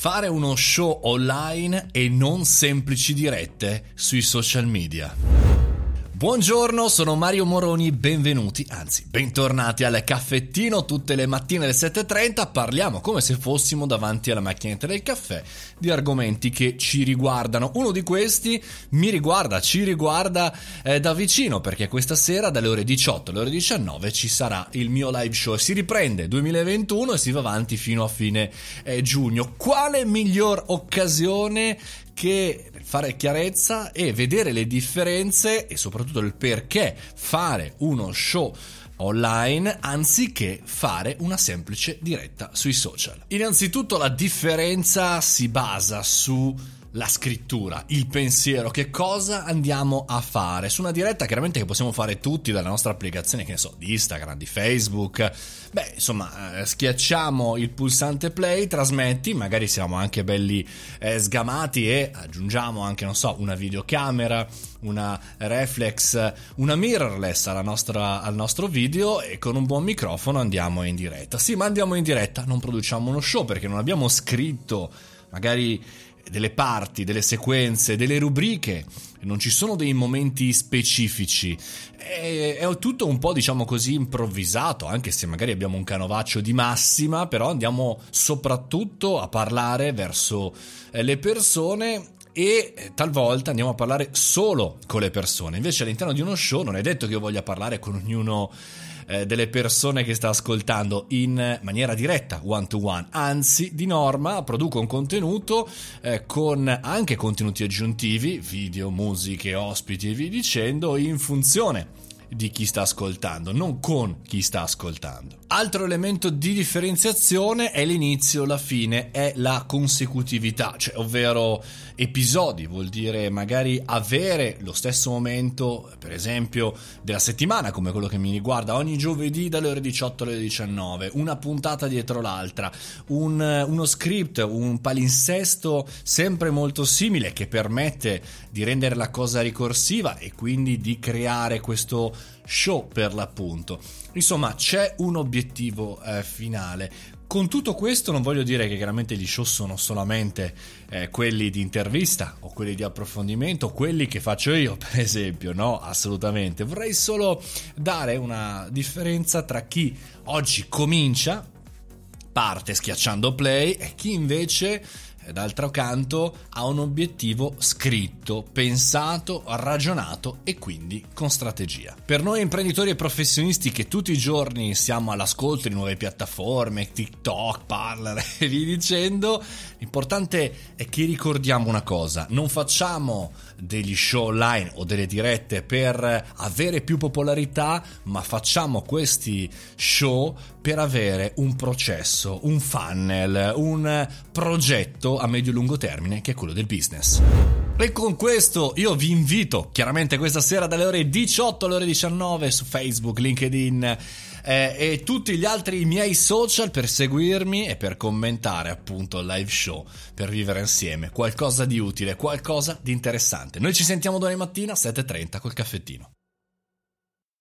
Fare uno show online e non semplici dirette sui social media. Buongiorno, sono Mario Moroni, benvenuti, anzi bentornati al caffettino tutte le mattine alle 7.30, parliamo come se fossimo davanti alla macchinetta del caffè di argomenti che ci riguardano. Uno di questi mi riguarda, ci riguarda eh, da vicino perché questa sera dalle ore 18 alle ore 19 ci sarà il mio live show. Si riprende 2021 e si va avanti fino a fine eh, giugno. Quale miglior occasione che fare chiarezza e vedere le differenze e soprattutto il perché fare uno show online anziché fare una semplice diretta sui social. Innanzitutto la differenza si basa su la scrittura, il pensiero, che cosa andiamo a fare su una diretta chiaramente che possiamo fare tutti dalla nostra applicazione, che ne so, di Instagram, di Facebook. Beh, insomma, eh, schiacciamo il pulsante play, trasmetti, magari siamo anche belli eh, sgamati e aggiungiamo anche, non so, una videocamera, una reflex, una mirrorless nostra, al nostro video e con un buon microfono andiamo in diretta. Sì, ma andiamo in diretta, non produciamo uno show perché non abbiamo scritto magari delle parti, delle sequenze, delle rubriche, non ci sono dei momenti specifici. È, è, tutto un po', diciamo così, improvvisato, anche se magari abbiamo un canovaccio di massima, però andiamo soprattutto a parlare verso eh, le persone e eh, talvolta andiamo a parlare solo con le persone. Invece all'interno di uno show non è detto che io voglia parlare con ognuno eh, delle persone che sta ascoltando in maniera diretta, one to one. Anzi, di norma produco un contenuto eh, con anche contenuti aggiuntivi, video, musiche, ospiti e via dicendo, in funzione di chi sta ascoltando, non con chi sta ascoltando. Altro elemento di differenziazione è l'inizio, la fine, è la consecutività, cioè ovvero episodi, vuol dire magari avere lo stesso momento, per esempio, della settimana, come quello che mi riguarda, ogni giovedì dalle ore 18 alle 19, una puntata dietro l'altra, un, uno script, un palinsesto sempre molto simile che permette di rendere la cosa ricorsiva e quindi di creare questo show per l'appunto. Insomma, c'è un obiettivo eh, finale. Con tutto questo non voglio dire che chiaramente gli show sono solamente eh, quelli di intervista o quelli di approfondimento, quelli che faccio io per esempio, no, assolutamente. Vorrei solo dare una differenza tra chi oggi comincia, parte schiacciando play e chi invece d'altro canto ha un obiettivo scritto, pensato, ragionato e quindi con strategia. Per noi imprenditori e professionisti che tutti i giorni siamo all'ascolto di nuove piattaforme, TikTok, Parler e via dicendo, l'importante è che ricordiamo una cosa, non facciamo degli show online o delle dirette per avere più popolarità, ma facciamo questi show per avere un processo, un funnel, un progetto a medio-lungo termine che è quello del business. E con questo io vi invito chiaramente questa sera dalle ore 18 alle ore 19 su Facebook, LinkedIn eh, e tutti gli altri miei social per seguirmi e per commentare appunto il live show, per vivere insieme qualcosa di utile, qualcosa di interessante. Noi ci sentiamo domani mattina 7.30 col caffettino.